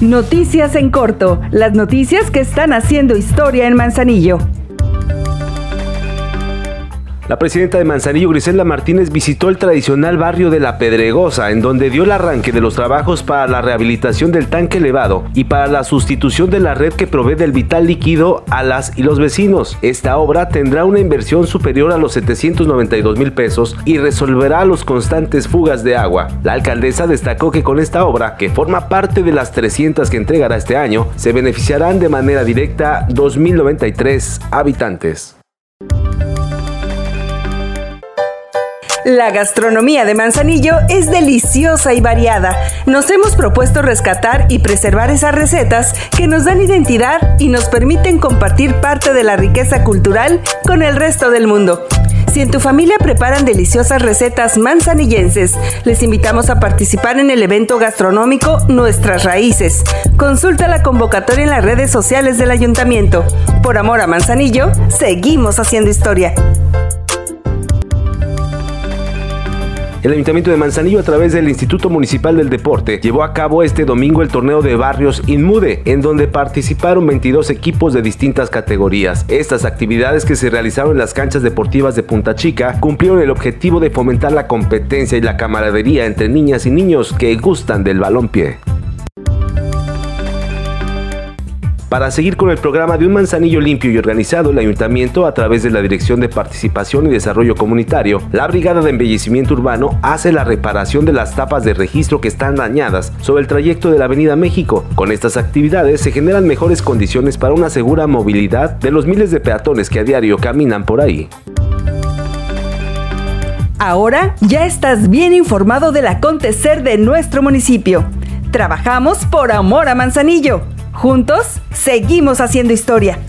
Noticias en corto, las noticias que están haciendo historia en Manzanillo. La presidenta de Manzanillo, Griselda Martínez, visitó el tradicional barrio de La Pedregosa, en donde dio el arranque de los trabajos para la rehabilitación del tanque elevado y para la sustitución de la red que provee del vital líquido a las y los vecinos. Esta obra tendrá una inversión superior a los 792 mil pesos y resolverá los constantes fugas de agua. La alcaldesa destacó que con esta obra, que forma parte de las 300 que entregará este año, se beneficiarán de manera directa 2.093 habitantes. La gastronomía de Manzanillo es deliciosa y variada. Nos hemos propuesto rescatar y preservar esas recetas que nos dan identidad y nos permiten compartir parte de la riqueza cultural con el resto del mundo. Si en tu familia preparan deliciosas recetas manzanillenses, les invitamos a participar en el evento gastronómico Nuestras Raíces. Consulta la convocatoria en las redes sociales del ayuntamiento. Por amor a Manzanillo, seguimos haciendo historia. El Ayuntamiento de Manzanillo, a través del Instituto Municipal del Deporte, llevó a cabo este domingo el torneo de barrios Inmude, en donde participaron 22 equipos de distintas categorías. Estas actividades que se realizaron en las canchas deportivas de Punta Chica cumplieron el objetivo de fomentar la competencia y la camaradería entre niñas y niños que gustan del balón Para seguir con el programa de un manzanillo limpio y organizado, el ayuntamiento, a través de la Dirección de Participación y Desarrollo Comunitario, la Brigada de Embellecimiento Urbano hace la reparación de las tapas de registro que están dañadas sobre el trayecto de la Avenida México. Con estas actividades se generan mejores condiciones para una segura movilidad de los miles de peatones que a diario caminan por ahí. Ahora ya estás bien informado del acontecer de nuestro municipio. Trabajamos por amor a Manzanillo. Juntos, seguimos haciendo historia.